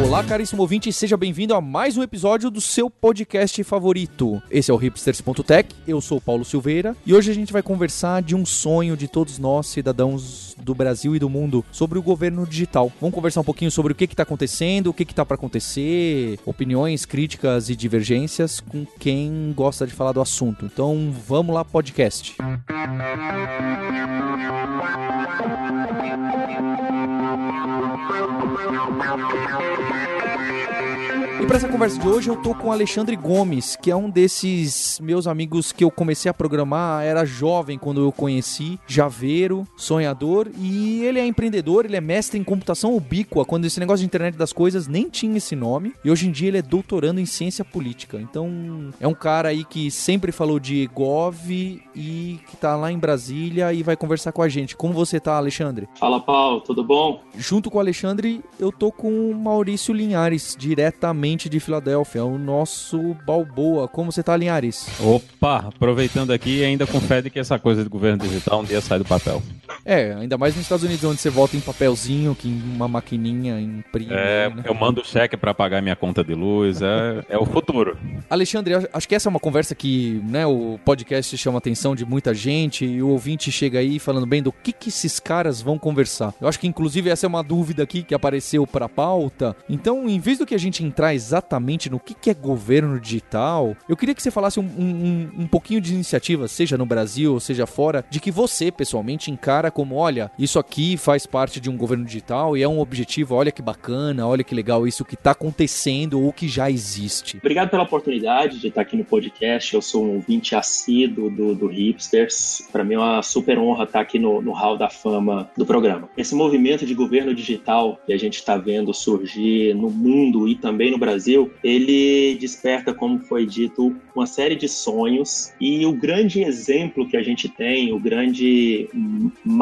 Olá, caríssimo ouvinte, seja bem-vindo a mais um episódio do seu podcast favorito. Esse é o hipsters.tech, eu sou Paulo Silveira e hoje a gente vai conversar de um sonho de todos nós, cidadãos do Brasil e do mundo, sobre o governo digital. Vamos conversar um pouquinho sobre o que está acontecendo, o que está para acontecer, opiniões, críticas e divergências com quem gosta de falar do assunto. Então vamos lá, podcast. Thank you. E para essa conversa de hoje eu tô com o Alexandre Gomes, que é um desses meus amigos que eu comecei a programar, era jovem quando eu conheci, javeiro, sonhador, e ele é empreendedor, ele é mestre em computação ubíqua, quando esse negócio de internet das coisas nem tinha esse nome, e hoje em dia ele é doutorando em ciência política. Então, é um cara aí que sempre falou de Gov e que tá lá em Brasília e vai conversar com a gente. Como você tá, Alexandre? Fala, Paulo, tudo bom? Junto com o Alexandre, eu tô com o Maurício Linhares, diretamente de Filadélfia, o nosso Balboa. Como você tá, Linhares? Opa, aproveitando aqui, ainda com fé de que essa coisa de governo digital um dia sai do papel. É, ainda mais nos Estados Unidos, onde você volta em papelzinho, que uma maquininha imprime. É, né? eu mando cheque para pagar minha conta de luz, é, é o futuro. Alexandre, acho que essa é uma conversa que né, o podcast chama a atenção de muita gente e o ouvinte chega aí falando bem do que, que esses caras vão conversar. Eu acho que, inclusive, essa é uma dúvida aqui que apareceu para pauta. Então, em vez do que a gente entrar exatamente no que, que é governo digital, eu queria que você falasse um, um, um pouquinho de iniciativa, seja no Brasil, seja fora, de que você, pessoalmente, encara como, olha, isso aqui faz parte de um governo digital e é um objetivo, olha que bacana, olha que legal isso que está acontecendo ou que já existe. Obrigado pela oportunidade de estar aqui no podcast. Eu sou um ouvinte assíduo do, do Hipsters. Para mim é uma super honra estar aqui no, no Hall da Fama do programa. Esse movimento de governo digital que a gente está vendo surgir no mundo e também no Brasil, ele desperta, como foi dito, uma série de sonhos e o grande exemplo que a gente tem, o grande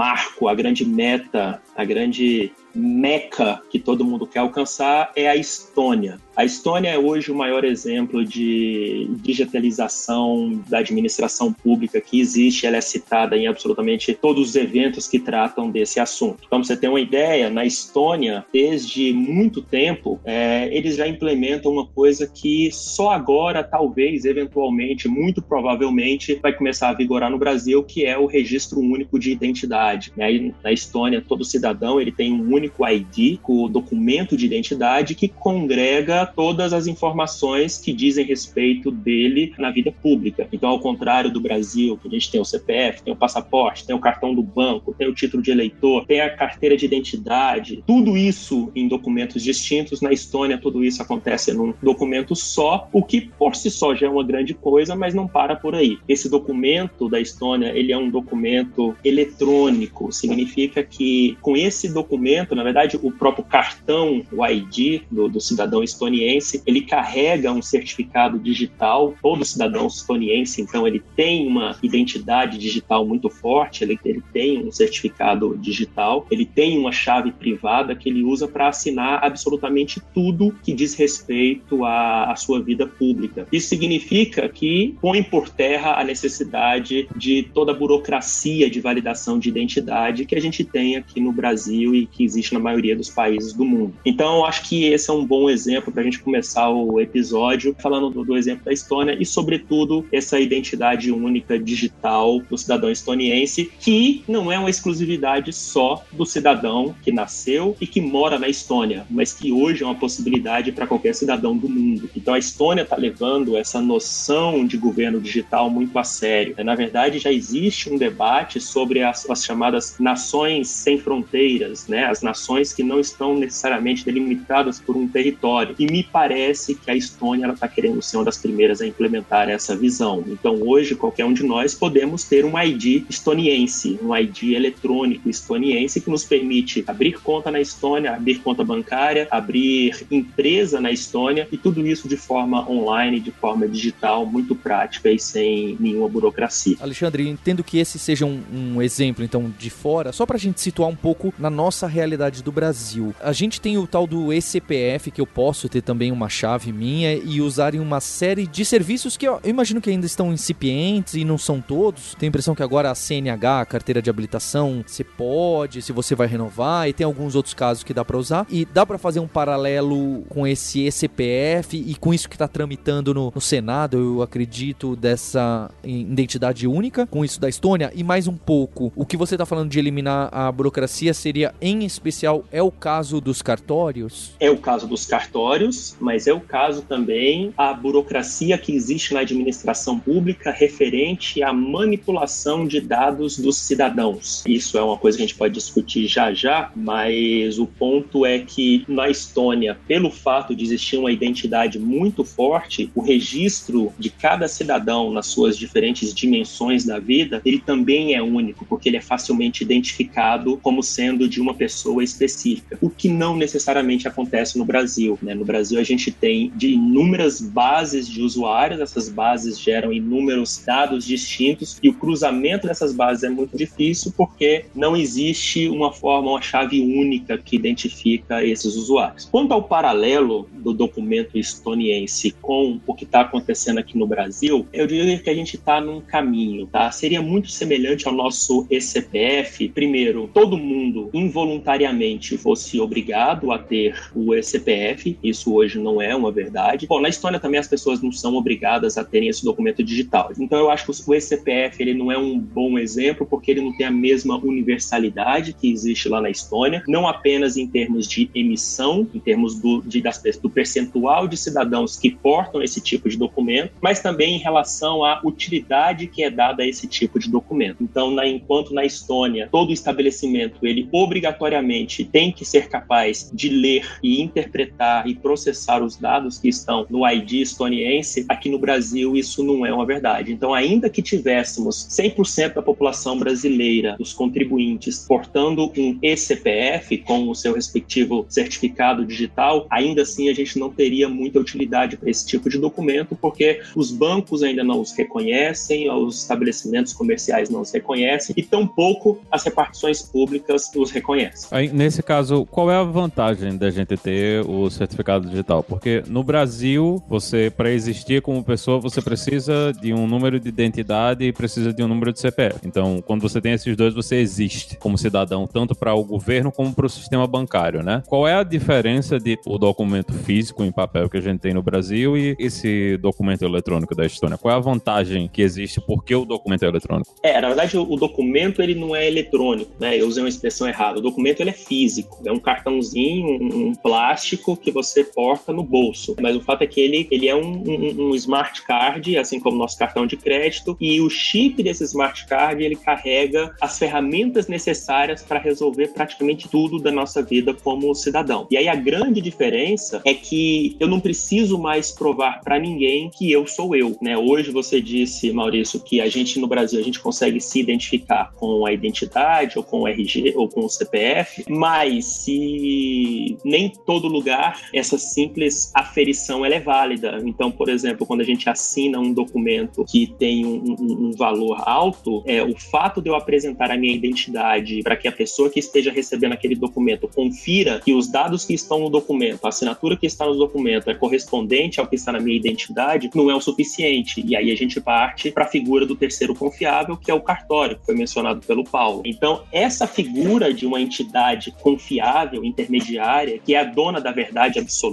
marco, a grande meta, a grande meca que todo mundo quer alcançar é a Estônia. A Estônia é hoje o maior exemplo de digitalização da administração pública que existe. Ela é citada em absolutamente todos os eventos que tratam desse assunto. Para você ter uma ideia, na Estônia, desde muito tempo, é, eles já implementam uma coisa que só agora, talvez, eventualmente, muito provavelmente, vai começar a vigorar no Brasil, que é o registro único de identidade. Né? Na Estônia, todo cidadão ele tem um único ID, o documento de identidade que congrega todas as informações que dizem respeito dele na vida pública. Então, ao contrário do Brasil, que a gente tem o CPF, tem o passaporte, tem o cartão do banco, tem o título de eleitor, tem a carteira de identidade, tudo isso em documentos distintos. Na Estônia, tudo isso acontece num documento só, o que por si só já é uma grande coisa, mas não para por aí. Esse documento da Estônia, ele é um documento eletrônico, significa que com esse documento, na verdade, o próprio cartão, o ID do, do cidadão estoniense, ele carrega um certificado digital. Todo cidadão estoniense, então, ele tem uma identidade digital muito forte, ele, ele tem um certificado digital, ele tem uma chave privada que ele usa para assinar absolutamente tudo que diz respeito à, à sua vida pública. Isso significa que põe por terra a necessidade de toda a burocracia de validação de identidade que a gente tem aqui no Brasil e que existe na maioria dos países do mundo. Então, acho que esse é um bom exemplo para a gente começar o episódio falando do, do, exemplo da Estônia e, sobretudo, essa identidade única digital do cidadão estoniense, que não é uma exclusividade só do cidadão que nasceu e que mora na Estônia, mas que hoje é uma possibilidade para qualquer cidadão do mundo. Então, a Estônia está levando essa noção de governo digital muito a sério. Na verdade, já existe um debate sobre as, as chamadas nações sem fronteiras, né? as nações que não estão necessariamente delimitadas por um território. E me parece que a Estônia está querendo ser uma das primeiras a implementar essa visão. Então, hoje, qualquer um de nós podemos ter um ID estoniense, um ID eletrônico estoniense que nos permite abrir conta na Estônia, abrir conta bancária, abrir empresa na Estônia e tudo isso de forma online, de forma digital, muito prática e sem nenhuma burocracia. Alexandre, entendo que esse seja um, um exemplo, então, de fora, só para a gente situar um pouco na nossa realidade do Brasil. A gente tem o tal do ECPF, que eu posso ter também uma chave minha e usar em uma série de serviços que eu imagino que ainda estão incipientes e não são todos. Tenho a impressão que agora a CNH, a carteira de habilitação, você pode, se você vai renovar, e tem alguns outros casos que dá para usar. E dá para fazer um paralelo com esse ECPF e com isso que está tramitando no, no Senado, eu acredito, dessa identidade única, com isso da Estônia. E mais um pouco, o que você está falando de eliminar a burocracia seria, em especial, é o caso dos cartórios? É o caso dos cartórios, mas é o caso também a burocracia que existe na administração pública referente à manipulação de dados dos cidadãos. Isso é uma coisa que a gente pode discutir já já, mas o ponto é que na Estônia, pelo fato de existir uma identidade muito forte, o registro de cada cidadão nas suas diferentes dimensões da vida, ele também é único, porque ele é facilmente identificado como sendo de uma pessoa específica, o que não necessariamente acontece no Brasil. Né? No Brasil, a gente tem de inúmeras bases de usuários, essas bases geram inúmeros dados distintos e o cruzamento dessas bases é muito difícil porque não existe uma forma, uma chave única que identifica esses usuários. Quanto ao paralelo do documento estoniense com o que está acontecendo aqui no Brasil, eu diria que a gente está num caminho, tá? Seria muito semelhante ao nosso ECPF. Primeiro, todo mundo involuntariamente fosse obrigado a ter o ECPF. Isso hoje não é uma verdade. Bom, na Estônia também as pessoas não são obrigadas a terem esse documento digital. Então eu acho que o ECPF ele não é um bom exemplo porque ele não tem a mesma universalidade que existe lá na Estônia, não apenas em termos de emissão, em termos do, de, das, do percentual de cidadãos que portam esse tipo de documento, mas também em relação à utilidade que é dada a esse tipo de documento. Então, na, enquanto na Estônia todo estabelecimento ele obrigatoriamente tem que ser capaz de ler e interpretar e processar os dados que estão no ID estoniense, aqui no Brasil isso não é uma verdade. Então, ainda que tivéssemos 100% da população brasileira, os contribuintes, portando um ECPF com o seu respectivo certificado digital, ainda assim a gente não teria muita utilidade para esse tipo de documento, porque os bancos ainda não os reconhecem, os estabelecimentos comerciais não os reconhecem e tampouco as repartições públicas os reconhecem. Aí, nesse caso, qual é a vantagem da gente ter o certificado digital? Porque no Brasil, você para existir como pessoa, você precisa de um número de identidade e precisa de um número de CPF. Então, quando você tem esses dois, você existe como cidadão, tanto para o governo como para o sistema bancário, né? Qual é a diferença de o documento físico em papel que a gente tem no Brasil e esse documento eletrônico da Estônia? Qual é a vantagem que existe porque o documento é eletrônico? É, na verdade, o, documento ele não é eletrônico, né? Eu usei uma expressão errada. O documento ele é físico, é um cartãozinho, um, plástico que você porta no bolso. Mas o fato é que ele, ele é um, um, um smart card, assim como nosso cartão de crédito, e o chip desse smart card ele carrega as ferramentas necessárias para resolver praticamente tudo da nossa vida como cidadão. E aí a grande diferença é que eu não preciso mais provar para ninguém que eu sou eu, né? Hoje você disse, Maurício, que a gente no Brasil a gente consegue se identificar com a identidade ou com o RG ou com o CPF, mas se nem todo lugar essa simples aferição ela é válida. Então, por exemplo, quando a gente assina um documento que tem um, um, um valor alto, é o fato de eu apresentar a minha identidade para que a pessoa que esteja recebendo aquele documento confira que os dados que estão no documento, a assinatura que está no documento é correspondente ao que está na minha identidade, não é o suficiente. E aí a gente parte para a figura do terceiro confiável, que é o cartório, que foi mencionado pelo Paulo. Então, essa figura de uma entidade confiável, intermediária, que é a dona da verdade absoluta,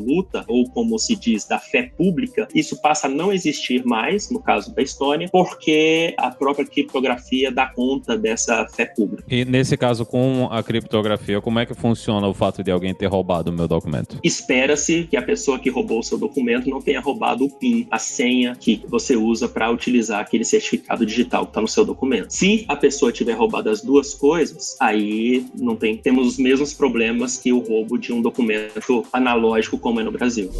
ou como se diz, da fé pública, isso passa a não existir mais, no caso da Estônia, porque a própria criptografia dá conta dessa fé pública. E nesse caso, com a criptografia, como é que funciona o fato de alguém ter roubado o meu documento? Espera-se que a pessoa que roubou o seu documento não tenha roubado o PIN, a senha que você usa para utilizar aquele certificado digital que está no seu documento. Se a pessoa tiver roubado as duas coisas, aí não tem, temos os mesmos problemas que o roubo de um documento analógico como é no Brasil.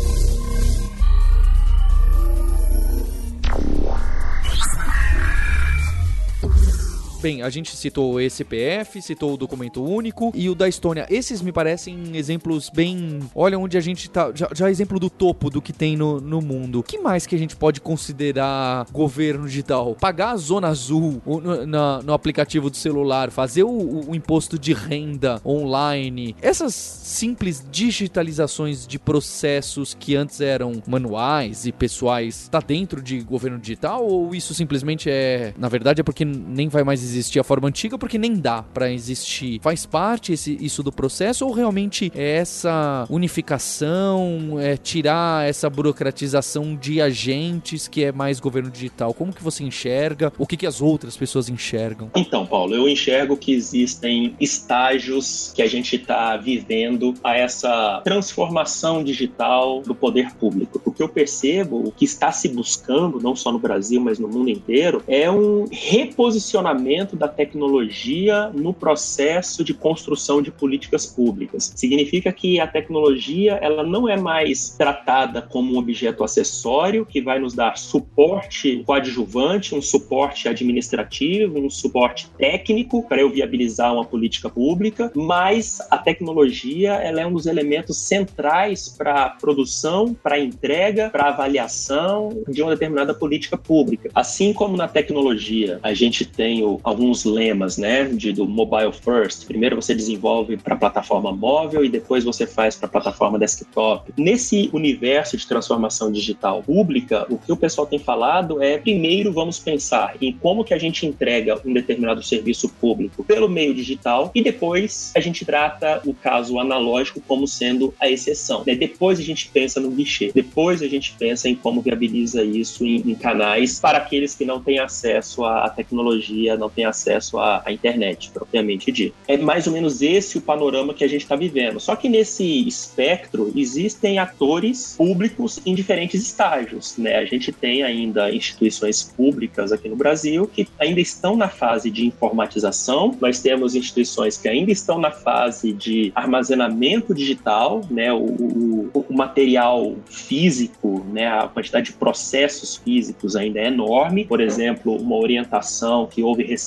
Bem, a gente citou o ECPF, citou o documento único e o da Estônia. Esses me parecem exemplos bem. Olha onde a gente tá. Já, já exemplo do topo do que tem no, no mundo. Que mais que a gente pode considerar governo digital? Pagar a zona azul no, na, no aplicativo do celular, fazer o, o imposto de renda online. Essas simples digitalizações de processos que antes eram manuais e pessoais, tá dentro de governo digital? Ou isso simplesmente é. Na verdade, é porque nem vai mais existir a forma antiga, porque nem dá para existir. Faz parte esse, isso do processo ou realmente é essa unificação, é tirar essa burocratização de agentes que é mais governo digital? Como que você enxerga? O que, que as outras pessoas enxergam? Então, Paulo, eu enxergo que existem estágios que a gente está vivendo a essa transformação digital do poder público. O que eu percebo, o que está se buscando, não só no Brasil, mas no mundo inteiro, é um reposicionamento da tecnologia no processo de construção de políticas públicas. Significa que a tecnologia ela não é mais tratada como um objeto acessório que vai nos dar suporte coadjuvante, um suporte administrativo, um suporte técnico para eu viabilizar uma política pública, mas a tecnologia ela é um dos elementos centrais para a produção, para a entrega, para a avaliação de uma determinada política pública. Assim como na tecnologia a gente tem o, alguns lemas, né, de, do mobile first. Primeiro você desenvolve para a plataforma móvel e depois você faz para a plataforma desktop. Nesse universo de transformação digital pública, o que o pessoal tem falado é primeiro vamos pensar em como que a gente entrega um determinado serviço público pelo meio digital e depois a gente trata o caso analógico como sendo a exceção. Né? Depois a gente pensa no guichê, depois a gente pensa em como viabiliza isso em, em canais para aqueles que não têm acesso à tecnologia, não têm acesso à, à internet, propriamente dito. É mais ou menos esse o panorama que a gente está vivendo. Só que nesse espectro existem atores públicos em diferentes estágios. Né? A gente tem ainda instituições públicas aqui no Brasil que ainda estão na fase de informatização, nós temos instituições que ainda estão na fase de armazenamento digital, né? o, o, o material físico, né? a quantidade de processos físicos ainda é enorme. Por exemplo, uma orientação que houve recentemente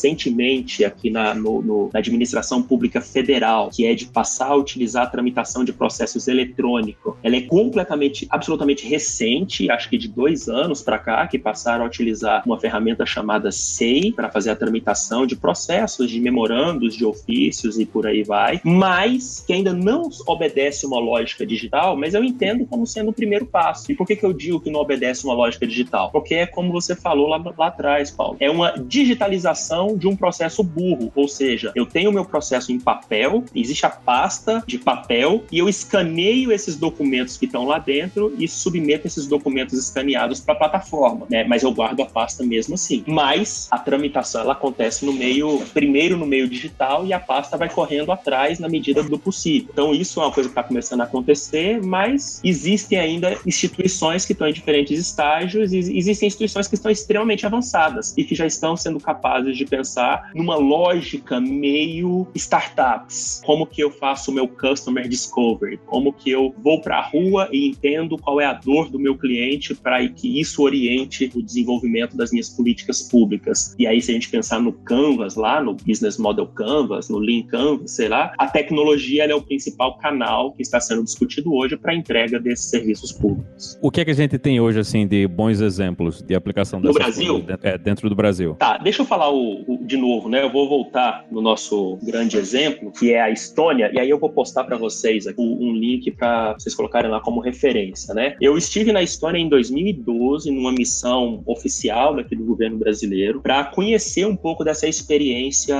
aqui na, no, no, na administração pública federal, que é de passar a utilizar a tramitação de processos eletrônicos. Ela é completamente, absolutamente recente, acho que de dois anos para cá, que passaram a utilizar uma ferramenta chamada SEI para fazer a tramitação de processos, de memorandos, de ofícios e por aí vai, mas que ainda não obedece uma lógica digital, mas eu entendo como sendo o primeiro passo. E por que, que eu digo que não obedece uma lógica digital? Porque é como você falou lá, lá atrás, Paulo, é uma digitalização de um processo burro, ou seja, eu tenho meu processo em papel, existe a pasta de papel e eu escaneio esses documentos que estão lá dentro e submeto esses documentos escaneados para a plataforma, né? Mas eu guardo a pasta mesmo assim. Mas a tramitação ela acontece no meio, primeiro no meio digital e a pasta vai correndo atrás na medida do possível. Então isso é uma coisa que está começando a acontecer, mas existem ainda instituições que estão em diferentes estágios e existem instituições que estão extremamente avançadas e que já estão sendo capazes de numa lógica meio startups. Como que eu faço o meu customer discovery? Como que eu vou para a rua e entendo qual é a dor do meu cliente para que isso oriente o desenvolvimento das minhas políticas públicas. E aí, se a gente pensar no Canvas lá, no Business Model Canvas, no Lean Canvas, sei lá, a tecnologia é o principal canal que está sendo discutido hoje para a entrega desses serviços públicos. O que é que a gente tem hoje, assim, de bons exemplos de aplicação no Brasil? Dentro, é, dentro do Brasil. Tá, deixa eu falar o, de novo, né? Eu vou voltar no nosso grande exemplo, que é a Estônia, e aí eu vou postar para vocês aqui um link para vocês colocarem lá como referência, né? Eu estive na Estônia em 2012 numa missão oficial daqui do governo brasileiro para conhecer um pouco dessa experiência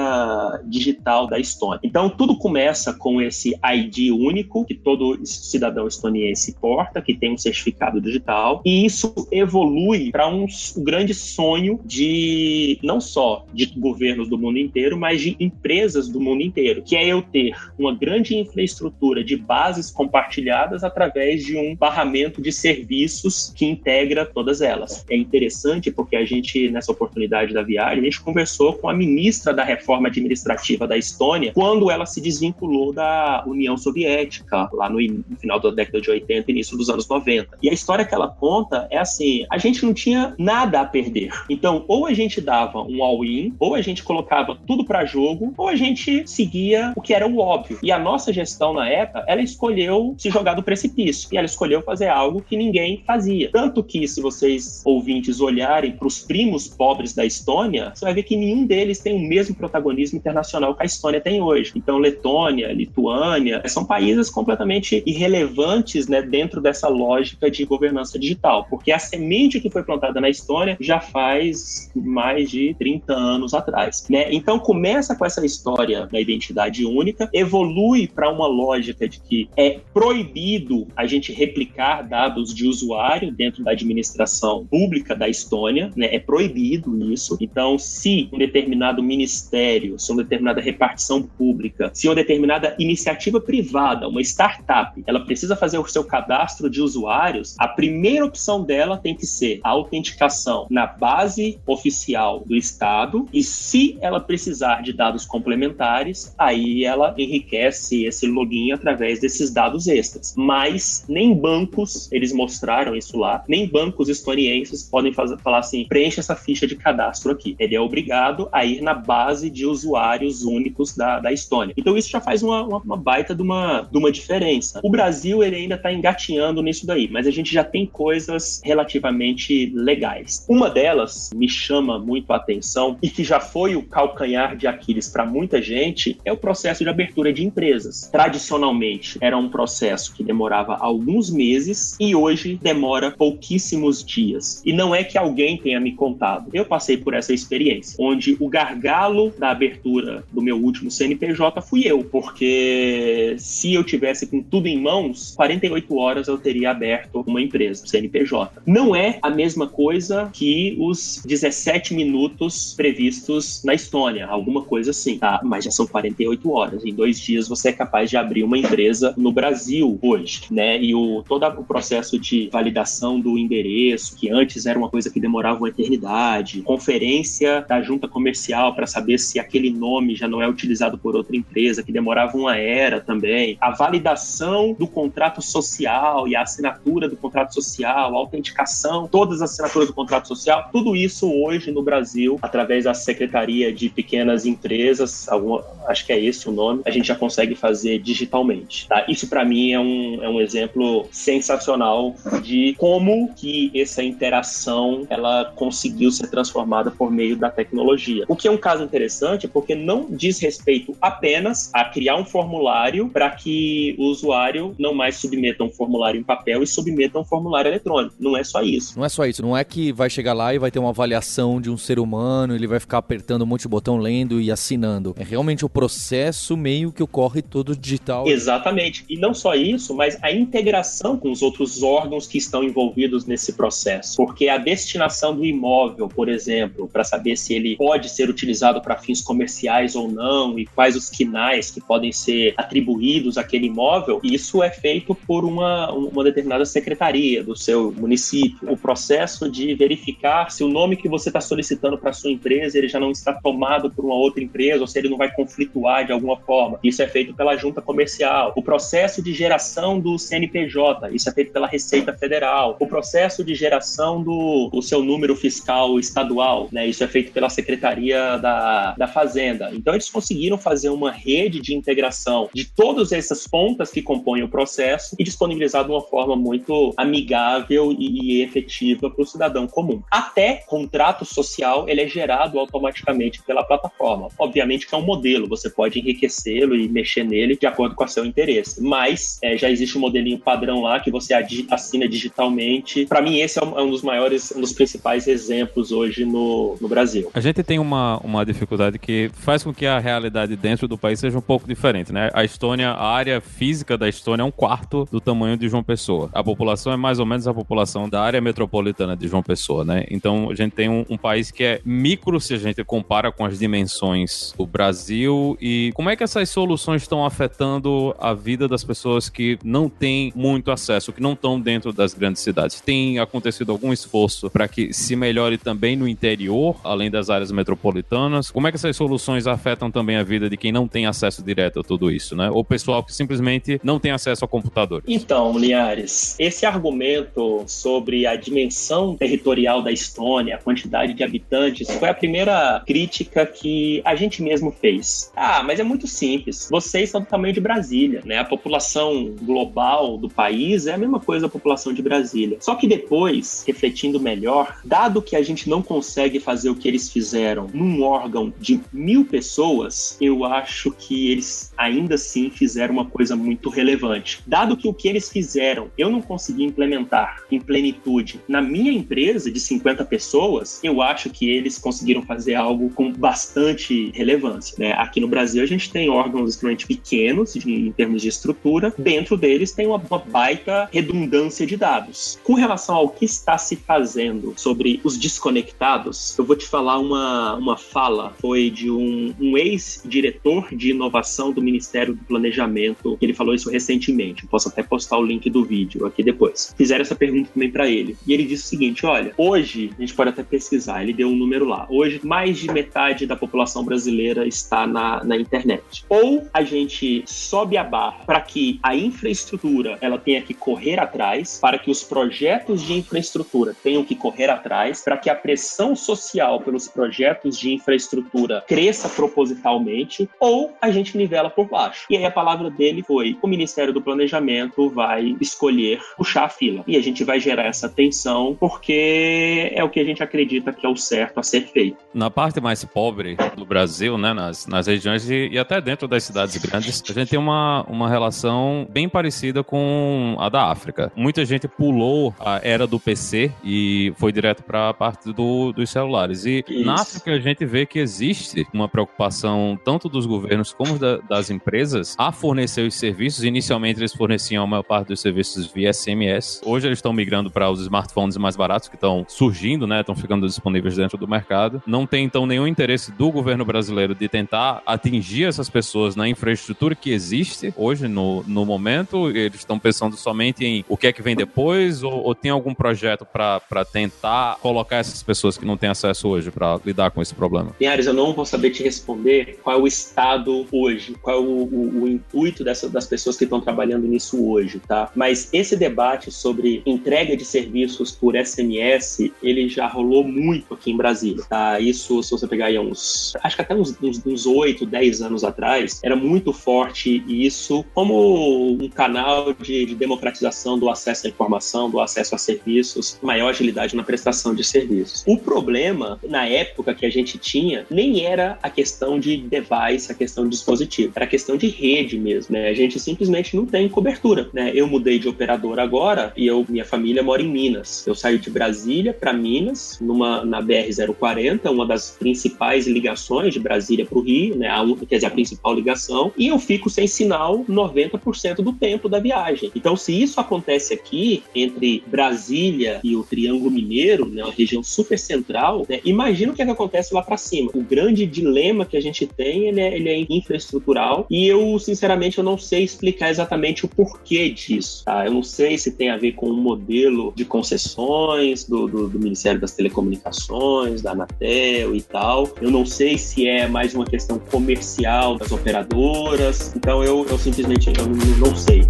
digital da Estônia. Então tudo começa com esse ID único que todo cidadão estoniense porta, que tem um certificado digital, e isso evolui para um grande sonho de não só de governos do mundo inteiro, mas de empresas do mundo inteiro, que é eu ter uma grande infraestrutura de bases compartilhadas através de um barramento de serviços que integra todas elas. É interessante porque a gente, nessa oportunidade da viagem, a gente conversou com a ministra da Reforma Administrativa da Estônia quando ela se desvinculou da União Soviética, lá no, final da década de 80 início dos anos 90. E a história que ela conta é assim: a gente não tinha nada a perder. Então, ou a gente dava um all-in Ou a gente colocava tudo para jogo, ou a gente seguia o que era o óbvio. E a nossa gestão na época, ela escolheu se jogar do precipício. E ela escolheu fazer algo que ninguém fazia. Tanto que, se vocês ouvintes olharem para os primos pobres da Estônia, você vai ver que nenhum deles tem o mesmo protagonismo internacional que a Estônia tem hoje. Então, Letônia, Lituânia, são países completamente irrelevantes né, dentro dessa lógica de governança digital, porque a semente que foi plantada na Estônia já faz mais de 30 anos atrás. Né? Então, começa com essa história da identidade única, evolui para uma lógica de que é proibido a gente replicar dados de usuário dentro da administração pública da Estônia, né? é proibido isso. Então, se um determinado ministério, se uma determinada repartição pública, se uma determinada iniciativa privada, uma startup, ela precisa fazer o seu cadastro de usuários, a primeira opção dela tem que ser a autenticação na base oficial do Estado e se ela precisar de dados complementares, aí ela enriquece esse login através desses dados extras. Mas nem bancos, eles mostraram isso lá, nem bancos estonienses podem fazer, falar assim, preencha essa ficha de cadastro aqui. Ele é obrigado a ir na base de usuários únicos da, da Estônia. Então isso já faz uma, uma, uma baita de uma, de uma diferença. O Brasil, ele ainda está engatinhando nisso daí, mas a gente já tem coisas relativamente legais. Uma delas me chama muito a atenção e que já foi o calcanhar de Aquiles para muita gente é o processo de abertura de empresas. Tradicionalmente, era um processo que demorava alguns meses e hoje demora pouquíssimos dias. E não é que alguém tenha me contado. Eu passei por essa experiência, onde o gargalo da abertura do meu último CNPJ fui eu, porque se eu tivesse com tudo em mãos, 48 horas eu teria aberto uma empresa, CNPJ. Não é a mesma coisa que os 17 minutos previstos na Estônia, alguma coisa assim, tá? Mas já são 48 horas. Em dois dias você é capaz de abrir uma empresa no Brasil hoje, né? E o, todo o processo de validação do endereço, que antes era uma coisa que demorava uma eternidade, conferência da junta comercial para saber se aquele nome já não é utilizado por outra empresa, que demorava uma era também, a validação do contrato social e a assinatura do contrato social, a autenticação, todas as assinaturas do contrato social, tudo isso hoje no Brasil, através da Secretaria de Pequenas Empresas, alguma, acho que é esse o nome, a gente já consegue fazer digitalmente. Tá? Isso para mim é um, é um exemplo sensacional de como que essa interação ela conseguiu ser transformada por meio da tecnologia. O que é um caso interessante porque não diz respeito apenas a criar um formulário para que o usuário não mais submeta um formulário em papel e submeta um formulário eletrônico. Não é só isso. Não é só isso. Não é que vai chegar lá e vai ter uma avaliação de um ser humano, ele vai ficar apertando um monte de botão, lendo e assinando. É realmente o processo meio que ocorre todo digital. Exatamente. E não só isso, mas a integração com os outros órgãos que estão envolvidos nesse processo. Porque a destinação do imóvel, por exemplo, para saber se ele pode ser utilizado para fins comerciais ou não e quais os quinais que podem ser atribuídos àquele imóvel, isso é feito por uma, uma determinada secretaria do seu município. O processo de verificar se o nome que você está solicitando para sua empresa ele já não está tomado por uma outra empresa ou se ele não vai conflituar de alguma forma. Isso é feito pela junta comercial. O processo de geração do CNPJ, isso é feito pela Receita Federal. O processo de geração do o seu número fiscal estadual, né? Isso é feito pela Secretaria da, da Fazenda. Então eles conseguiram fazer uma rede de integração de todas essas pontas que compõem o processo e disponibilizar de uma forma muito amigável e, e efetiva para o cidadão comum. Até contrato social ele é gerado automaticamente pela plataforma. Obviamente que é um modelo, você pode enriquecê-lo e mexer nele de acordo com o seu interesse, mas é, já existe um modelinho padrão lá que você assina digitalmente. Para mim esse é um, é um dos maiores, um dos principais exemplos hoje no, no Brasil. A gente tem uma, uma dificuldade que faz com que a realidade dentro do país seja um pouco diferente, né? A Estônia, a área física da Estônia é um quarto do tamanho de João Pessoa. A população é mais ou menos a população da área metropolitana de João Pessoa, né? Então a gente tem um, um país que é micro se a gente compara com as dimensões do Brasil e como é que essas soluções estão afetando a vida das pessoas que não têm muito acesso, que não estão dentro das grandes cidades? Tem acontecido algum esforço para que se melhore também no interior, além das áreas metropolitanas? Como é que essas soluções afetam também a vida de quem não tem acesso direto a tudo isso, né? Ou pessoal que simplesmente não tem acesso a computadores? Então, Linhares, esse argumento sobre a dimensão territorial da Estônia, a quantidade de habitantes, foi a primeira primeira crítica que a gente mesmo fez. Ah, mas é muito simples. Vocês são do tamanho de Brasília, né? A população global do país é a mesma coisa da população de Brasília. Só que depois, refletindo melhor, dado que a gente não consegue fazer o que eles fizeram num órgão de mil pessoas, eu acho que eles ainda assim fizeram uma coisa muito relevante. Dado que o que eles fizeram eu não consegui implementar em plenitude na minha empresa de 50 pessoas, eu acho que eles conseguiram fazer algo com bastante relevância. Né? Aqui no Brasil a gente tem órgãos extremamente pequenos de, em termos de estrutura, dentro deles tem uma, uma baita redundância de dados. Com relação ao que está se fazendo sobre os desconectados, eu vou te falar uma, uma fala, foi de um, um ex-diretor de inovação do Ministério do Planejamento, ele falou isso recentemente, eu posso até postar o link do vídeo aqui depois. Fizeram essa pergunta também para ele, e ele disse o seguinte, olha, hoje, a gente pode até pesquisar, ele deu um número lá, hoje mais de metade da população brasileira está na, na internet. Ou a gente sobe a barra para que a infraestrutura ela tenha que correr atrás, para que os projetos de infraestrutura tenham que correr atrás, para que a pressão social pelos projetos de infraestrutura cresça propositalmente, ou a gente nivela por baixo. E aí a palavra dele foi: o Ministério do Planejamento vai escolher puxar a fila. E a gente vai gerar essa tensão porque é o que a gente acredita que é o certo a ser feito. Na parte mais pobre do Brasil, né, nas, nas regiões e, e até dentro das cidades grandes, a gente tem uma, uma relação bem parecida com a da África. Muita gente pulou a era do PC e foi direto para a parte do, dos celulares. E Isso. na África a gente vê que existe uma preocupação tanto dos governos como da, das empresas a fornecer os serviços. Inicialmente eles forneciam a maior parte dos serviços via SMS. Hoje eles estão migrando para os smartphones mais baratos que estão surgindo, né? Estão ficando disponíveis dentro do mercado. Não tem então nenhum interesse do governo brasileiro de tentar atingir essas pessoas na infraestrutura que existe hoje no, no momento. Eles estão pensando somente em o que é que vem depois ou, ou tem algum projeto para tentar colocar essas pessoas que não têm acesso hoje para lidar com esse problema? Linhares, eu não vou saber te responder qual é o estado hoje, qual é o, o, o intuito dessa, das pessoas que estão trabalhando nisso hoje, tá? Mas esse debate sobre entrega de serviços por SMS, ele já rolou muito aqui em Brasília, tá? Isso, se você pegar aí uns, acho que até uns, uns, uns 8, 10 anos atrás, era muito forte isso como um canal de, de democratização do acesso à informação, do acesso a serviços, maior agilidade na prestação de serviços. O problema, na época que a gente tinha, nem era a questão de device, a questão de dispositivo, era a questão de rede mesmo, né? A gente simplesmente não tem cobertura, né? Eu mudei de operador agora e eu, minha família mora em Minas. Eu saio de Brasília para Minas, numa na BR 040, uma das principais ligações de Brasília para o Rio, né? A, quer dizer, a principal ligação, e eu fico sem sinal 90% do tempo da viagem. Então, se isso acontece aqui entre Brasília e o Triângulo Mineiro, né, uma região super central, né, imagina o que, é que acontece lá para cima. O grande dilema que a gente tem ele é, ele é infraestrutural e eu, sinceramente, eu não sei explicar exatamente o porquê disso. Tá? Eu não sei se tem a ver com o modelo de concessões do, do, do Ministério das Telecomunicações, da Anatel e tal. Eu não sei se é mais uma questão comercial das operadoras. Então eu, eu simplesmente eu não, não sei.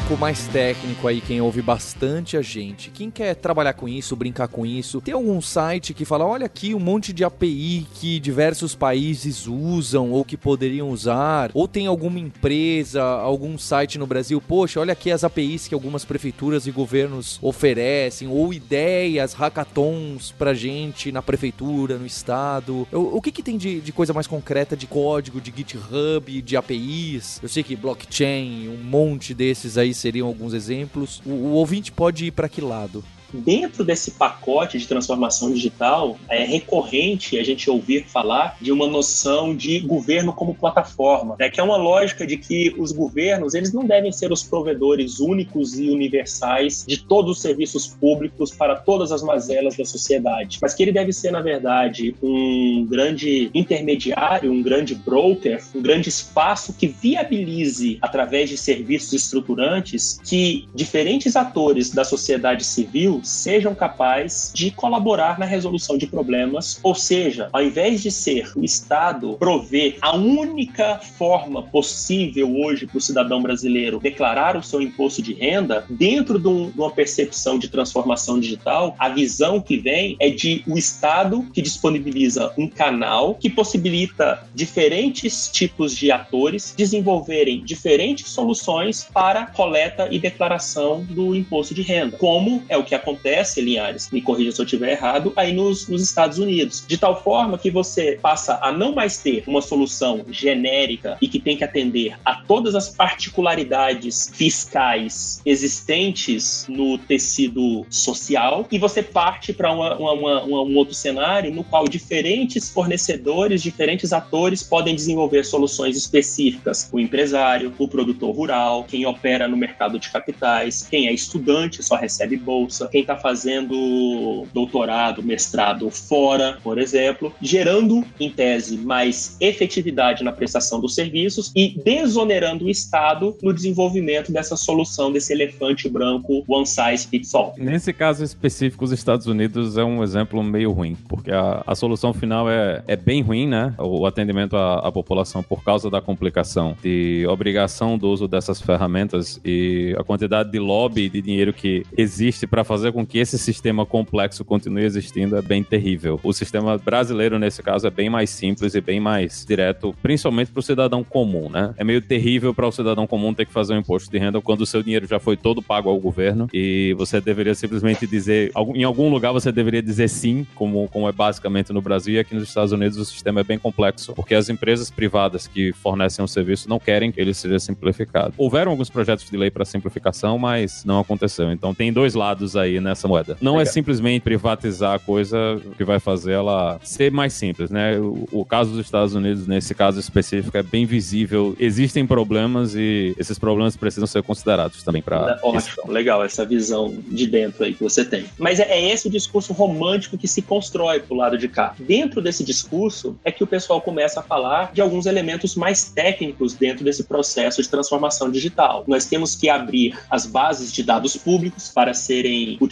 Público mais técnico aí, quem ouve bastante a gente, quem quer trabalhar com isso, brincar com isso, tem algum site que fala, olha aqui um monte de API que diversos países usam ou que poderiam usar, ou tem alguma empresa, algum site no Brasil, poxa, olha aqui as APIs que algumas prefeituras e governos oferecem, ou ideias, hackathons pra gente na prefeitura, no estado. O, que que tem de, de coisa mais concreta de código, de GitHub, de APIs? Eu sei que blockchain, um monte desses esses aí seriam alguns exemplos. O, o ouvinte pode ir para que lado? Dentro desse pacote de transformação digital, é recorrente a gente ouvir falar de uma noção de governo como plataforma, né, que é uma lógica de que os governos eles não devem ser os provedores únicos e universais de todos os serviços públicos para todas as mazelas da sociedade, mas que ele deve ser, na verdade, um grande intermediário, um grande broker, um grande espaço que viabilize, através de serviços estruturantes, que diferentes atores da sociedade civil Sejam capazes de colaborar na resolução de problemas, ou seja, ao invés de ser o Estado prover a única forma possível hoje para o cidadão brasileiro declarar o seu imposto de renda, dentro de, um, de uma percepção de transformação digital, a visão que vem é de o Estado que disponibiliza um canal que possibilita diferentes tipos de atores desenvolverem diferentes soluções para coleta e declaração do imposto de renda, como é o que acontece, Linhares, me corrija se eu estiver errado, aí nos, nos Estados Unidos. De tal forma que você passa a não mais ter uma solução genérica e que tem que atender a todas as particularidades fiscais existentes no tecido social e você parte para um outro cenário no qual diferentes fornecedores, diferentes atores podem desenvolver soluções específicas. O empresário, o produtor rural, quem opera no mercado de capitais, quem é estudante só recebe bolsa, quem está fazendo doutorado, mestrado fora, por exemplo, gerando, em tese, mais efetividade na prestação dos serviços e desonerando o Estado no desenvolvimento dessa solução, desse elefante branco one size fits all. Nesse caso específico, os Estados Unidos é um exemplo meio ruim, porque a, a solução final é, é bem ruim, né? O atendimento à, à população por causa da complicação de obrigação do uso dessas ferramentas e a quantidade de lobby de dinheiro que existe para fazer com que esse sistema complexo continue existindo é bem terrível. O sistema brasileiro, nesse caso, é bem mais simples e bem mais direto, principalmente para o cidadão comum, né? É meio terrível para o cidadão comum ter que fazer um imposto de renda quando o seu dinheiro já foi todo pago ao governo e você deveria simplesmente dizer, em algum lugar você deveria dizer sim, como, como é basicamente no Brasil, e aqui nos Estados Unidos o sistema é bem complexo, porque as empresas privadas que fornecem o serviço não querem que ele seja simplificado. Houveram alguns projetos de lei para simplificação, mas não aconteceu. Então tem dois lados aí nessa moeda. Não é Legal. é simplesmente privatizar a coisa que vai fazer ela ser mais simples, né? O, o caso dos Estados Unidos, nesse caso específico, é bem visível. Existem problemas e esses problemas precisam ser considerados também para. Ótimo, legal essa visão de dentro aí que você tem. Mas é, é esse o discurso romântico que se constrói pro lado de cá. Dentro desse discurso é que o pessoal começa a falar de alguns elementos mais técnicos dentro desse processo de transformação digital. Nós temos que abrir as bases de dados públicos para serem utilizadas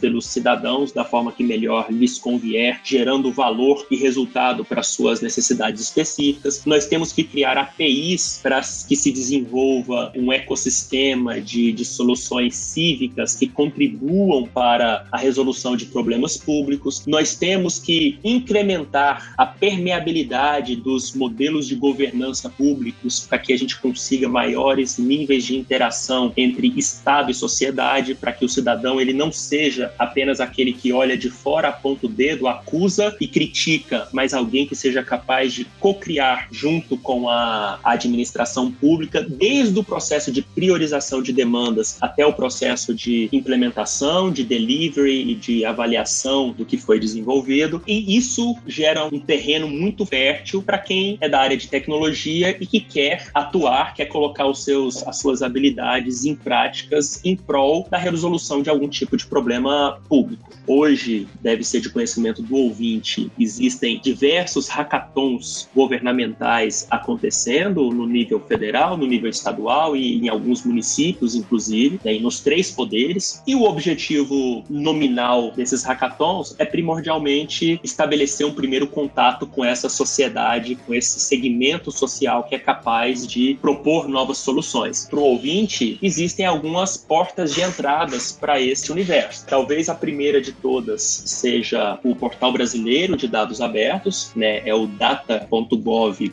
pelos cidadãos da forma que melhor lhes convier, gerando valor e resultado para suas necessidades específicas. Nós temos que criar APIs para que se desenvolva um ecossistema de, de soluções cívicas que contribuam para a resolução de problemas públicos. Nós temos que incrementar a permeabilidade dos modelos de governança públicos para que a gente consiga maiores níveis de interação entre Estado e sociedade, para que o cidadão ele não seja apenas aquele que olha de fora, aponta o dedo, acusa e critica, mas alguém que seja capaz de co-criar junto com a administração pública, desde o processo de priorização de demandas até o processo de implementação, de delivery e de avaliação do que foi desenvolvido. E isso gera um terreno muito fértil para quem é da área de tecnologia e que quer atuar, quer colocar os seus, as suas habilidades em práticas em prol da resolução de algum tipo de problema público. Hoje, deve ser de conhecimento do ouvinte, existem diversos hackathons governamentais acontecendo no nível federal, no nível estadual e em alguns municípios, inclusive, né, nos três poderes. E o objetivo nominal desses hackathons é primordialmente estabelecer um primeiro contato com essa sociedade, com esse segmento social que é capaz de propor novas soluções. Para o ouvinte, existem algumas portas de entradas para esse universo. Talvez a primeira de todas seja o portal brasileiro de dados abertos, né? É o data.gov.br.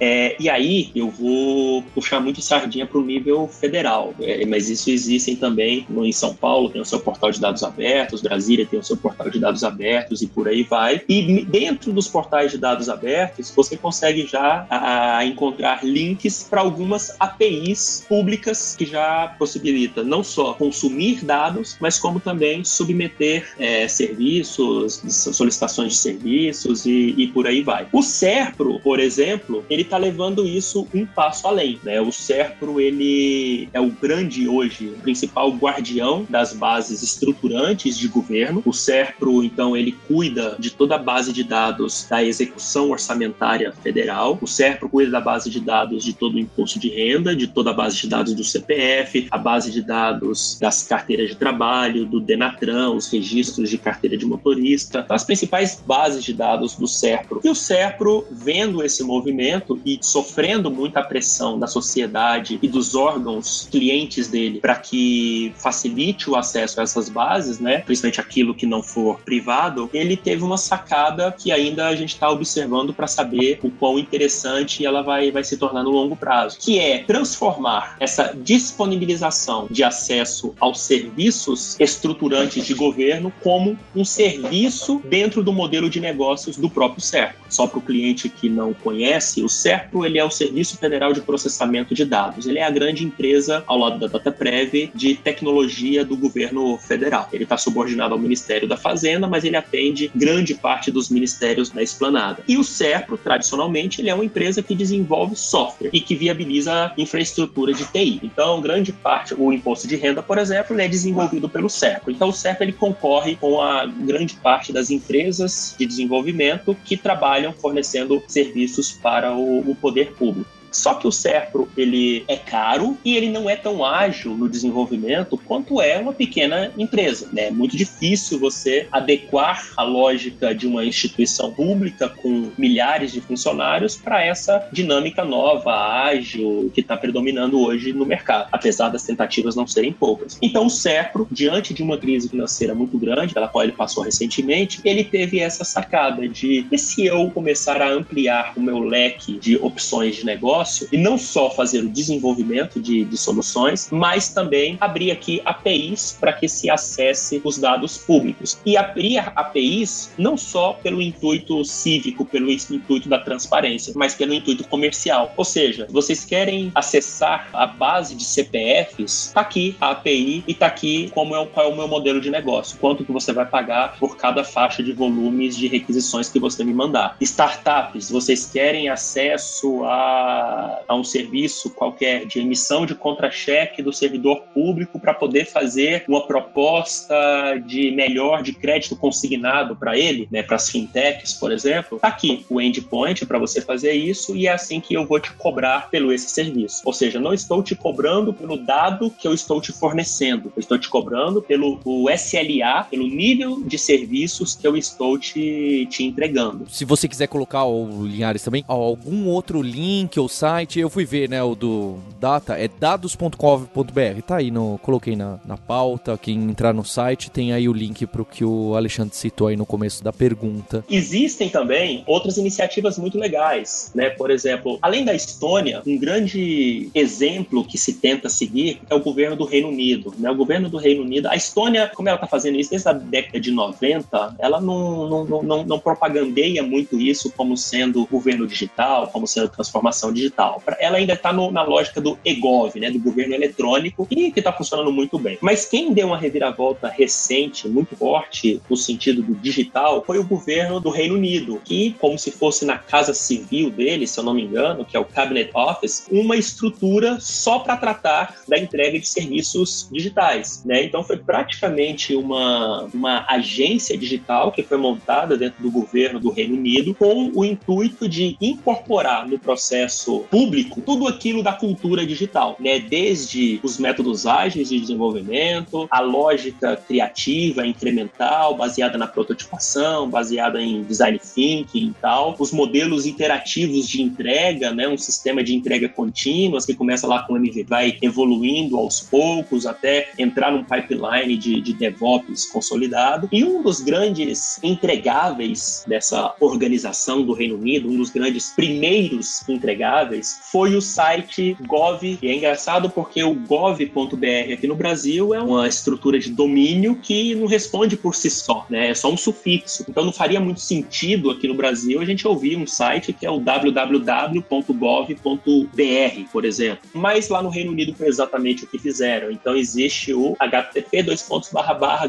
É, e aí eu vou puxar muito sardinha para o nível federal, é, mas isso existem também no, em São Paulo, tem o seu portal de dados abertos, Brasília tem o seu portal de dados abertos e por aí vai. E dentro dos portais de dados abertos, você consegue já a, a encontrar links para algumas APIs públicas que já possibilita não só consumir dados, mas como também submeter é, serviços, solicitações de serviços e, e, por aí vai. O SERPRO, por exemplo, ele está levando isso um passo além. Né? O SERPRO ele é o grande hoje, o principal guardião das bases estruturantes de governo. O SERPRO, então, ele cuida de toda a base de dados da execução orçamentária federal. O SERPRO cuida da base de dados de todo o imposto de renda, de toda a base de dados do CPF, a base de dados das carteiras carteira de trabalho, do Denatran, os registros de carteira de motorista, as principais bases de dados do SERPRO. E o SERPRO, vendo esse movimento e sofrendo muita pressão da sociedade e dos órgãos clientes dele para que facilite o acesso a essas bases, né, principalmente aquilo que não for privado, ele teve uma sacada que ainda a gente está observando para saber o quão interessante ela vai, vai se tornar no longo prazo, que é transformar essa disponibilização de acesso aos serviços estruturantes de governo como um serviço dentro do modelo de negócios do próprio SERPRO. Só para o cliente que não conhece, o SERPRO ele é o Serviço Federal de Processamento de Dados. Ele é a grande empresa, ao lado da DataPrev, de tecnologia do governo federal. Ele está subordinado ao Ministério da Fazenda, mas ele atende grande parte dos ministérios da esplanada. E o SERPRO, tradicionalmente, ele é uma empresa que desenvolve software e que viabiliza infraestrutura de TI. Então, grande parte, o imposto de renda, por exemplo, é desenvolvido pelo SERPRO. Então, o SERPRO ele concorre com a grande parte das empresas de desenvolvimento que trabalham fornecendo serviços para o, o poder público. Só que o Serpro ele é caro e ele não é tão ágil no desenvolvimento quanto é uma pequena empresa. Né? É muito difícil você adequar a lógica de uma instituição pública com milhares de funcionários para essa dinâmica nova, ágil, que está predominando hoje no mercado, apesar das tentativas não serem poucas. Então o Serpro, diante de uma crise financeira muito grande, pela qual ele passou recentemente, ele teve essa sacada de e se eu começar a ampliar o meu leque de opções de negócio negócio e não só fazer o desenvolvimento de, de soluções, mas também abrir aqui APIs para que se acesse os dados públicos. E abrir APIs não só pelo intuito cívico, pelo intuito da transparência, mas pelo intuito comercial. Ou seja, vocês querem acessar a base de CPFs, está aqui a API e está aqui como é, qual é o meu modelo de negócio, quanto que você vai pagar por cada faixa de volumes de requisições que você me mandar. Startups, vocês querem acesso a a, um serviço qualquer de emissão de contra-cheque do servidor público para poder fazer uma proposta de melhor de crédito consignado para ele, né, para as fintechs, por exemplo, tá aqui o endpoint para você fazer isso e é assim que eu vou te cobrar pelo esse serviço. Ou seja, não estou te cobrando pelo dado que eu estou te fornecendo, eu estou te cobrando pelo o SLA, pelo nível de serviços que eu estou te, te entregando. Se você quiser colocar o Linhares também, algum outro link ou site, eu fui ver, né, o do Data, é dados.gov.br, tá aí, no, coloquei na, na pauta, quem entrar no site tem aí o link para o que o Alexandre citou aí no começo da pergunta. Existem também outras iniciativas muito legais, né, por exemplo, além da Estônia, um grande exemplo que se tenta seguir é o governo do Reino Unido, né, o governo do Reino Unido, a Estônia, como ela está fazendo isso desde a década de 90, ela não, não, não, não propagandeia muito isso como sendo governo digital, como sendo transformação digital digital. Ela ainda está na lógica do EGOV, né, do governo eletrônico, e que está funcionando muito bem. Mas quem deu uma reviravolta recente, muito forte, no sentido do digital, foi o governo do Reino Unido, que, como se fosse na casa civil dele, se eu não me engano, que é o Cabinet Office, uma estrutura só para tratar da entrega de serviços digitais. Né? Então foi praticamente uma, uma agência digital que foi montada dentro do governo do Reino Unido com o intuito de incorporar no processo público tudo aquilo da cultura digital, né? Desde os métodos ágeis de desenvolvimento, a lógica criativa, incremental, baseada na prototipação, baseada em design thinking e tal, os modelos interativos de entrega, né? Um sistema de entrega contínua que começa lá com MVP, vai evoluindo aos poucos até entrar num pipeline de, de DevOps consolidado. E um dos grandes entregáveis dessa organização do Reino Unido, um dos grandes primeiros entregáveis foi o site Gov. E é engraçado porque o gov.br aqui no Brasil é uma estrutura de domínio que não responde por si só, né? É só um sufixo. Então não faria muito sentido aqui no Brasil a gente ouvir um site que é o www.gov.br, por exemplo. Mas lá no Reino Unido foi exatamente o que fizeram. Então existe o http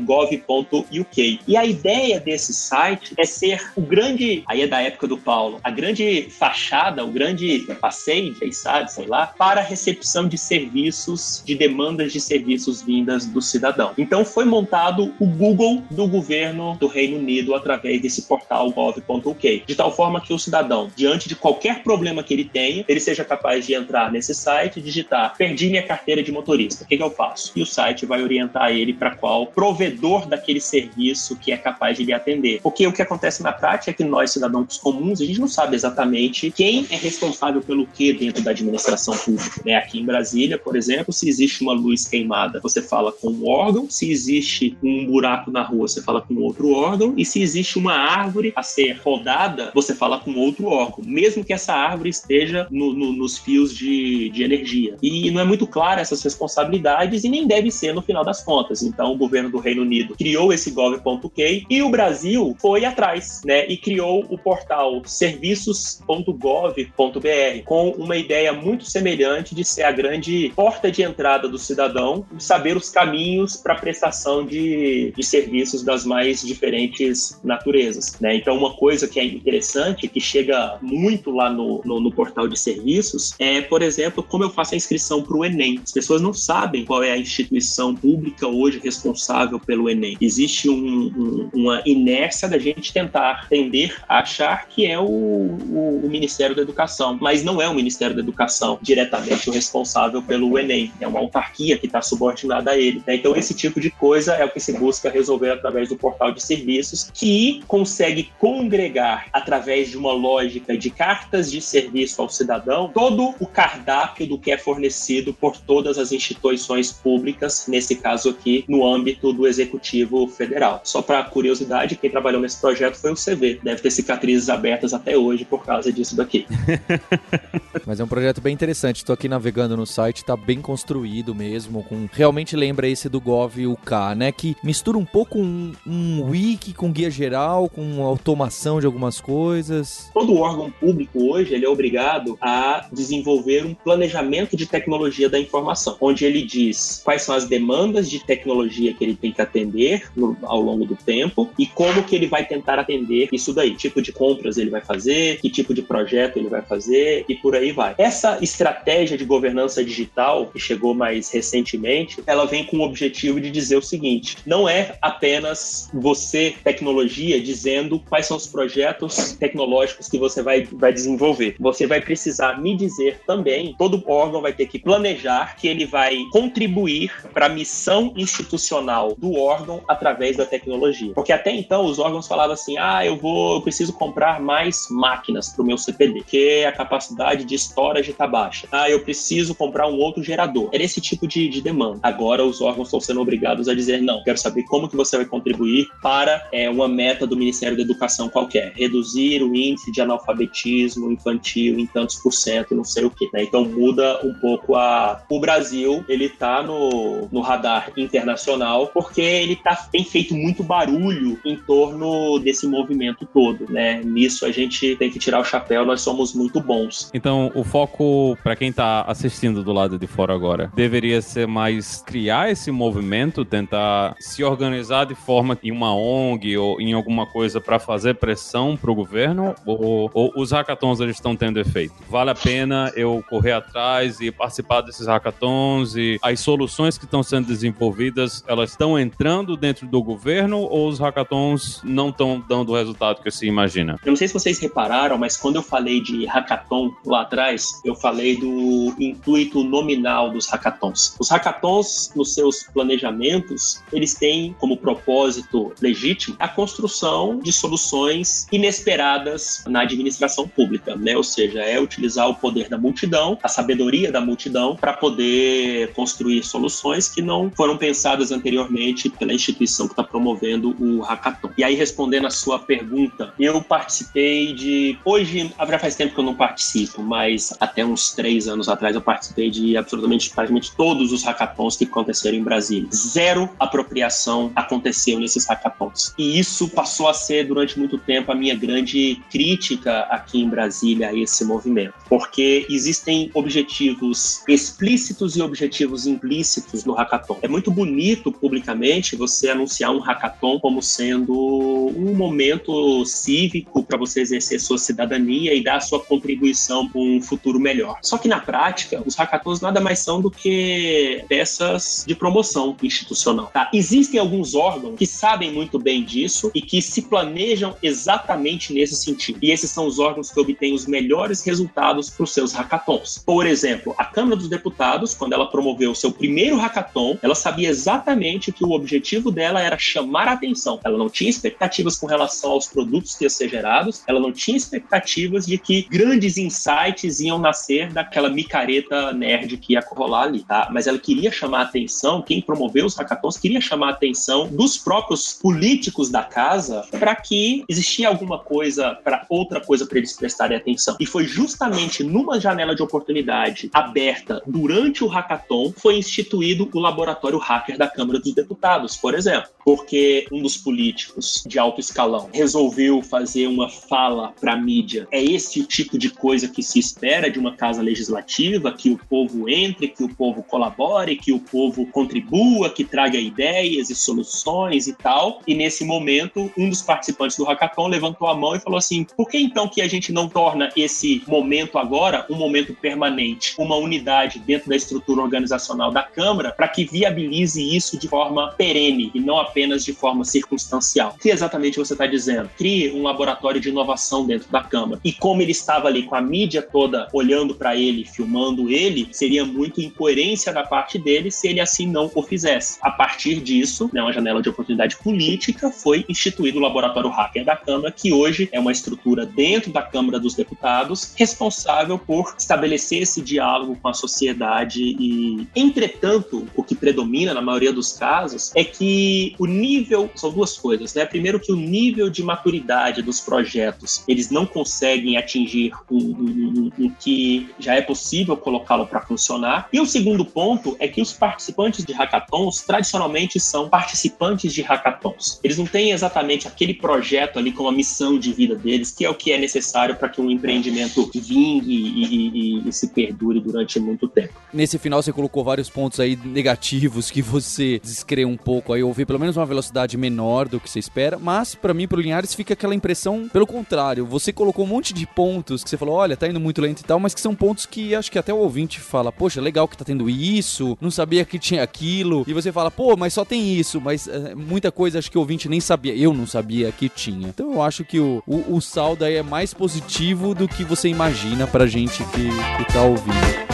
gov.uk. E a ideia desse site é ser o grande, aí é da época do Paulo, a grande fachada, o grande PASEI, sabe, sei lá, para recepção de serviços, de demandas de serviços vindas do cidadão. Então foi montado o Google do governo do Reino Unido através desse portal gov.uk, de tal forma que o cidadão, diante de qualquer problema que ele tenha, ele seja capaz de entrar nesse site digitar: perdi minha carteira de motorista, o que, que eu faço? E o site vai orientar ele para qual provedor daquele serviço que é capaz de lhe atender. Porque o que acontece na prática é que nós, cidadãos comuns, a gente não sabe exatamente quem é responsável pelo que dentro da administração pública. Né? Aqui em Brasília, por exemplo, se existe uma luz queimada, você fala com um órgão, se existe um buraco na rua, você fala com outro órgão, e se existe uma árvore a ser rodada, você fala com outro órgão, mesmo que essa árvore esteja no, no, nos fios de, de energia. E não é muito clara essas responsabilidades e nem deve ser no final das contas. Então, o governo do Reino Unido criou esse gov.uk e o Brasil foi atrás, né, e criou o portal serviços.gov.br com uma ideia muito semelhante de ser a grande porta de entrada do cidadão, saber os caminhos para prestação de, de serviços das mais diferentes naturezas, né? Então, uma coisa que é interessante, que chega muito lá no, no, no portal de serviços, é, por exemplo, como eu faço a inscrição para o Enem. As pessoas não sabem qual é a instituição pública hoje responsável pelo Enem. Existe um, um, uma inércia da gente tentar tender a achar que é o, o, o Ministério da Educação, mas não é o Ministério da Educação diretamente o responsável pelo Enem, é uma autarquia que está subordinada a ele. Né? Então, esse tipo de coisa é o que se busca resolver através do portal de serviços, que consegue congregar, através de uma lógica de cartas de serviço ao cidadão, todo o cardápio do que é fornecido por todas as instituições públicas, nesse caso aqui, no âmbito do Executivo Federal. Só para curiosidade, quem trabalhou nesse projeto foi o CV. Deve ter cicatrizes abertas até hoje por causa disso daqui. Mas é um projeto bem interessante. Estou aqui navegando no site, está bem construído mesmo, com realmente lembra esse do Gov UK, né? Que mistura um pouco um, um wiki com guia geral, com automação de algumas coisas. Todo órgão público hoje ele é obrigado a desenvolver um planejamento de tecnologia da informação, onde ele diz quais são as demandas de tecnologia que ele tem que atender no, ao longo do tempo e como que ele vai tentar atender isso daí, tipo de compras ele vai fazer, que tipo de projeto ele vai fazer e por aí vai. Essa estratégia de governança digital que chegou mais recentemente, ela vem com o objetivo de dizer o seguinte: não é apenas você tecnologia dizendo quais são os projetos tecnológicos que você vai, vai desenvolver. Você vai precisar me dizer também, todo órgão vai ter que planejar que ele vai contribuir para a missão institucional do órgão através da tecnologia. Porque até então os órgãos falavam assim: ah, eu vou, eu preciso comprar mais máquinas para o meu CPD, porque a capacidade de storage está baixa. Ah, eu preciso comprar um outro gerador. Era esse tipo de, de demanda. Agora os órgãos estão sendo obrigados a dizer: não, quero saber como que você vai contribuir para é, uma meta do Ministério da Educação qualquer, reduzir o índice de analfabetismo infantil em tantos por cento, não sei o que. Né? Então muda um pouco a. O Brasil ele está no, no radar internacional porque ele tá, tem feito muito barulho em torno desse movimento todo, né? Nisso a gente tem que tirar o chapéu, nós somos muito bons. Então, o foco, para quem tá assistindo do lado de fora agora, deveria ser mais criar esse movimento, tentar se organizar de forma em uma ONG ou em alguma coisa para fazer pressão pro governo? Ou, ou os hackathons eles estão tendo efeito? Vale a pena eu correr atrás e participar desses hackathons e as soluções que estão sendo desenvolvidas, elas estão entrando dentro do governo ou os hackathons não estão dando o resultado que se imagina? Eu não sei se vocês repararam, mas quando eu falei de hackathon lá atrás, eu falei do intuito nominal dos hackathons. Os hackathons, nos seus planejamentos, eles têm como propósito legítimo a construção de soluções inesperadas na administração pública, né? Ou seja, é utilizar o poder da multidão, a sabedoria da multidão para poder construir soluções que não foram pensadas anteriormente pela instituição que está promovendo o hackathon. E aí respondendo a sua pergunta, eu participei de hoje, faz tempo que eu não participo, mas até uns três anos atrás eu participei de absolutamente praticamente todos os hackathons que aconteceram em Brasília. Zero apropriação aconteceu nesses hackathons. E isso passou a ser durante muito tempo a minha grande crítica aqui em Brasília a esse movimento, porque existem objetivos explícitos e objetivos implícitos no hackathon. É muito bonito publicamente você anunciar um hackathon como sendo um momento cívico para você exercer sua cidadania e dar sua contribuição direção a um futuro melhor. Só que na prática, os hackathons nada mais são do que peças de promoção institucional. Tá? Existem alguns órgãos que sabem muito bem disso e que se planejam exatamente nesse sentido. E esses são os órgãos que obtêm os melhores resultados para os seus hackathons. Por exemplo, a Câmara dos Deputados, quando ela promoveu o seu primeiro hackathon, ela sabia exatamente que o objetivo dela era chamar a atenção. Ela não tinha expectativas com relação aos produtos que iam ser gerados, ela não tinha expectativas de que grandes insights iam nascer daquela micareta nerd que ia rolar ali, tá? Mas ela queria chamar a atenção, quem promoveu os hackathons queria chamar a atenção dos próprios políticos da casa para que existia alguma coisa, para outra coisa para eles prestarem atenção. E foi justamente numa janela de oportunidade aberta durante o hackathon foi instituído o laboratório hacker da Câmara dos Deputados, por exemplo, porque um dos políticos de alto escalão resolveu fazer uma fala para mídia. É esse o tipo de coisa que se espera de uma casa legislativa, que o povo entre, que o povo colabore, que o povo contribua, que traga ideias e soluções e tal. E nesse momento, um dos participantes do hackathon levantou a mão e falou assim: por que então que a gente não torna esse momento agora um momento permanente, uma unidade dentro da estrutura organizacional da Câmara para que viabilize isso de forma perene e não apenas de forma circunstancial? O que exatamente você está dizendo? Crie um laboratório de inovação dentro da Câmara. E como ele estava ali com a mídia toda olhando para ele, filmando ele, seria muito incoerência da parte dele se ele assim não o fizesse. A partir disso, né, uma janela de oportunidade política, foi instituído o Laboratório Hacker da Câmara, que hoje é uma estrutura dentro da Câmara dos Deputados, responsável por estabelecer esse diálogo com a sociedade e, entretanto, o que predomina na maioria dos casos é que o nível, são duas coisas, né? Primeiro que o nível de maturidade dos projetos, eles não conseguem atingir um, um, um, um que já é possível colocá-lo para funcionar. E o segundo ponto é que os participantes de hackathons tradicionalmente são participantes de hackathons. Eles não têm exatamente aquele projeto ali como a missão de vida deles, que é o que é necessário para que um empreendimento vingue e, e, e, se perdure durante muito tempo. Nesse final você colocou vários pontos aí negativos que você descreve um pouco aí, ouvir pelo menos uma velocidade menor do que você espera, mas para mim, pro Linhares, fica aquela impressão pelo contrário. Você colocou um monte de pontos que você falou, olha, tá indo muito lento e tal, mas que são pontos que acho que até o ouvinte fala, poxa, legal que tá tendo isso, não sabia que tinha aquilo, e você fala, pô, mas só tem isso, mas é, muita coisa acho que o ouvinte nem sabia, eu não sabia que tinha. Então eu acho que o, o, o saldo aí é mais positivo do que você imagina pra gente que, que tá ouvindo.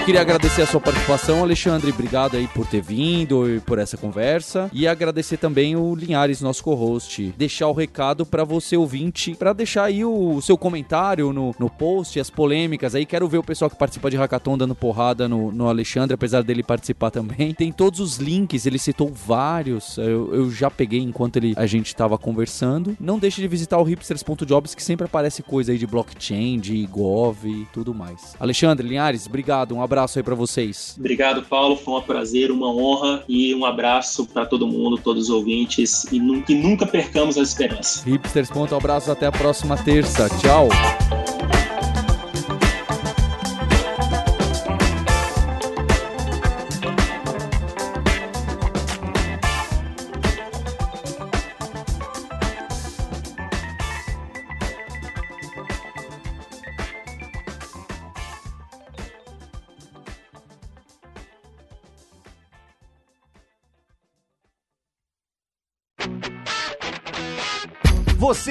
Eu queria agradecer a sua participação, Alexandre. Obrigado aí por ter vindo e por essa conversa. E agradecer também o Linhares, nosso co-host. Deixar o recado para você ouvinte, para deixar aí o seu comentário no, no post, as polêmicas aí. Quero ver o pessoal que participa de Hackathon dando porrada no, no Alexandre, apesar dele participar também. Tem todos os links, ele citou vários. Eu, eu já peguei enquanto ele, a gente estava conversando. Não deixe de visitar o hipsters.jobs, que sempre aparece coisa aí de blockchain, de gov e tudo mais. Alexandre, Linhares, obrigado. Um abraço aí para vocês. Obrigado, Paulo. Foi um prazer, uma honra e um abraço para todo mundo, todos os ouvintes e que nunca percamos a esperança. Hipsters, ponto abraço até a próxima terça. Tchau.